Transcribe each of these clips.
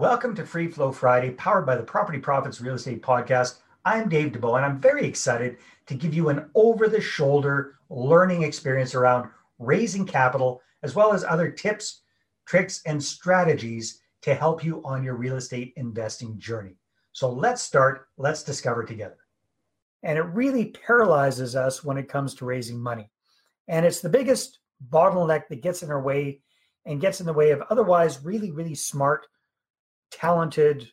Welcome to Free Flow Friday, powered by the Property Profits Real Estate Podcast. I'm Dave Dubeau, and I'm very excited to give you an over the shoulder learning experience around raising capital, as well as other tips, tricks, and strategies to help you on your real estate investing journey. So let's start, let's discover together. And it really paralyzes us when it comes to raising money. And it's the biggest bottleneck that gets in our way and gets in the way of otherwise really, really smart, talented,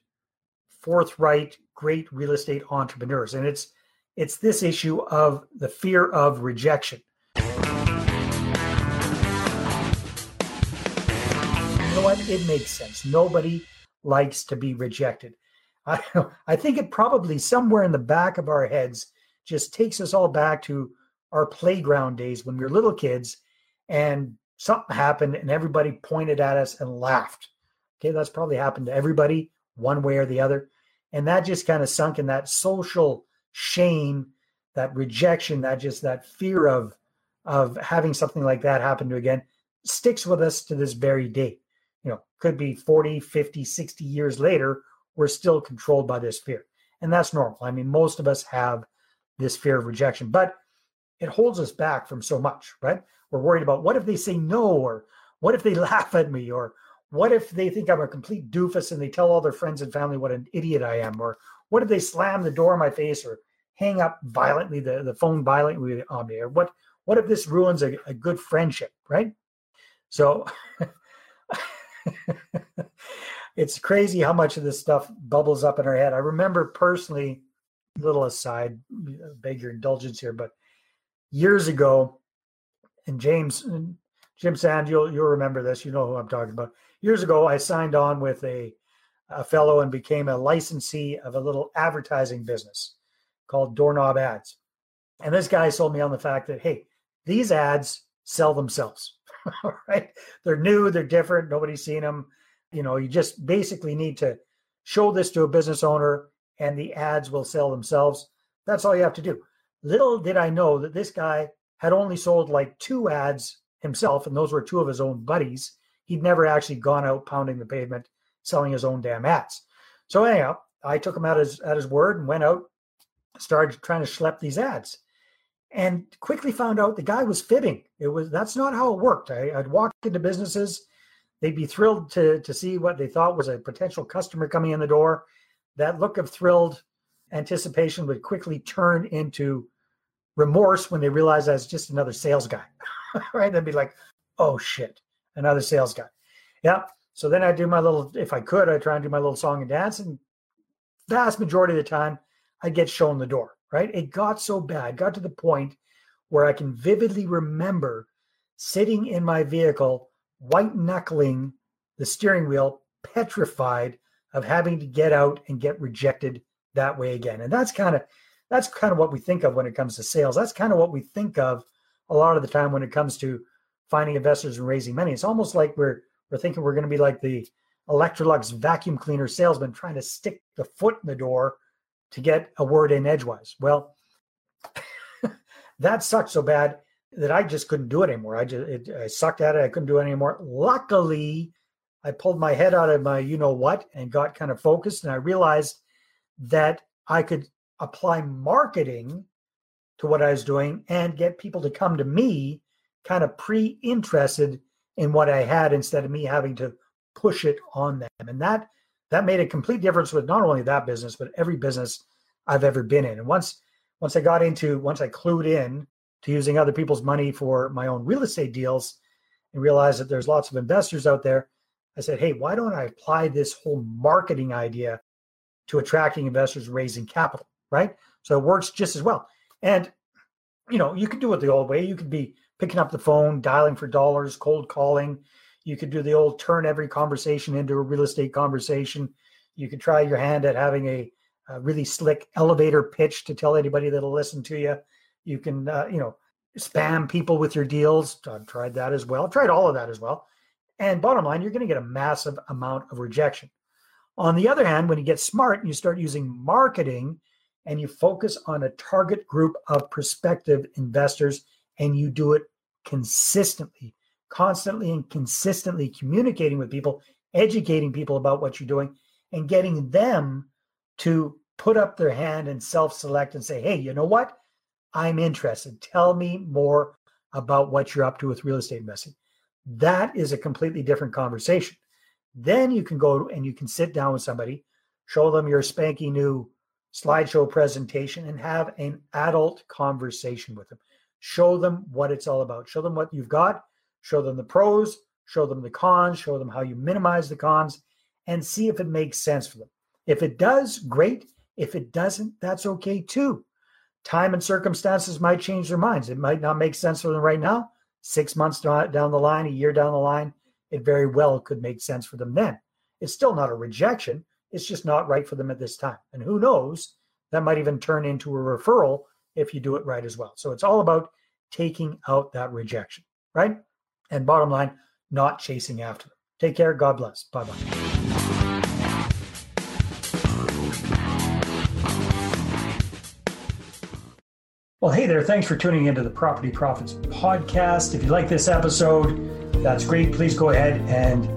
forthright, great real estate entrepreneurs. And it's it's this issue of the fear of rejection. You know what? It makes sense. Nobody likes to be rejected. I, I think it probably somewhere in the back of our heads just takes us all back to our playground days when we were little kids and something happened and everybody pointed at us and laughed. Okay, that's probably happened to everybody one way or the other. And that just kind of sunk in that social shame, that rejection, that just that fear of of having something like that happen to again sticks with us to this very day. You know, could be 40, 50, 60 years later, we're still controlled by this fear. And that's normal. I mean, most of us have this fear of rejection, but it holds us back from so much, right? We're worried about what if they say no, or what if they laugh at me, or what if they think I'm a complete doofus and they tell all their friends and family what an idiot I am, or what if they slam the door in my face or hang up violently the, the phone violently on me, or what what if this ruins a, a good friendship, right? So it's crazy how much of this stuff bubbles up in our head. I remember personally, little aside, beg your indulgence here, but years ago, and James, and Jim Sand, you'll you'll remember this. You know who I'm talking about. Years ago, I signed on with a a fellow and became a licensee of a little advertising business called Doorknob Ads. And this guy sold me on the fact that hey, these ads sell themselves. right? They're new, they're different. Nobody's seen them. You know, you just basically need to show this to a business owner, and the ads will sell themselves. That's all you have to do. Little did I know that this guy had only sold like two ads himself, and those were two of his own buddies. He'd never actually gone out pounding the pavement selling his own damn ads. So anyhow, I took him at his at his word and went out, started trying to schlep these ads, and quickly found out the guy was fibbing. It was that's not how it worked. I, I'd walk into businesses, they'd be thrilled to to see what they thought was a potential customer coming in the door. That look of thrilled anticipation would quickly turn into remorse when they realized I was just another sales guy, right? They'd be like, oh shit, another sales guy. Yeah. So then I do my little, if I could, I try and do my little song and dance. And vast majority of the time, I get shown the door, right? It got so bad, got to the point where I can vividly remember sitting in my vehicle, white knuckling the steering wheel, petrified of having to get out and get rejected that way again. And that's kind of that's kind of what we think of when it comes to sales. That's kind of what we think of a lot of the time when it comes to finding investors and raising money. It's almost like we're we're thinking we're going to be like the Electrolux vacuum cleaner salesman trying to stick the foot in the door to get a word in edgewise. Well, that sucked so bad that I just couldn't do it anymore. I just it, I sucked at it. I couldn't do it anymore. Luckily, I pulled my head out of my you know what and got kind of focused, and I realized that I could apply marketing to what I was doing and get people to come to me kind of pre interested in what I had instead of me having to push it on them. And that that made a complete difference with not only that business, but every business I've ever been in. And once once I got into once I clued in to using other people's money for my own real estate deals and realized that there's lots of investors out there, I said, hey, why don't I apply this whole marketing idea to attracting investors, raising capital? right? So it works just as well. And you know, you could do it the old way. You could be picking up the phone, dialing for dollars, cold calling. You could do the old turn every conversation into a real estate conversation. You could try your hand at having a, a really slick elevator pitch to tell anybody that'll listen to you. You can, uh, you know, spam people with your deals. I've tried that as well. I've tried all of that as well. And bottom line, you're going to get a massive amount of rejection. On the other hand, when you get smart and you start using marketing and you focus on a target group of prospective investors and you do it consistently, constantly and consistently communicating with people educating people about what you're doing and getting them to put up their hand and self select and say, hey, you know what? I'm interested. Tell me more about what you're up to with real estate investing. That is a completely different conversation. Then you can go and you can sit down with somebody, show them your spanky new slideshow presentation, and have an adult conversation with them. Show them what it's all about. Show them what you've got. Show them the pros. Show them the cons. Show them how you minimize the cons and see if it makes sense for them. If it does, great. If it doesn't, that's okay too. Time and circumstances might change their minds. It might not make sense for them right now. Six months down the line, a year down the line, it very well could make sense for them then. It's still not a rejection. It's just not right for them at this time. And who knows, that might even turn into a referral if you do it right as well. So it's all about taking out that rejection, right? And bottom line, not chasing after them. Take care. God bless. Bye bye. Well, hey there. Thanks for tuning into the Property Profits podcast. If you like this episode, that's great. Please go ahead and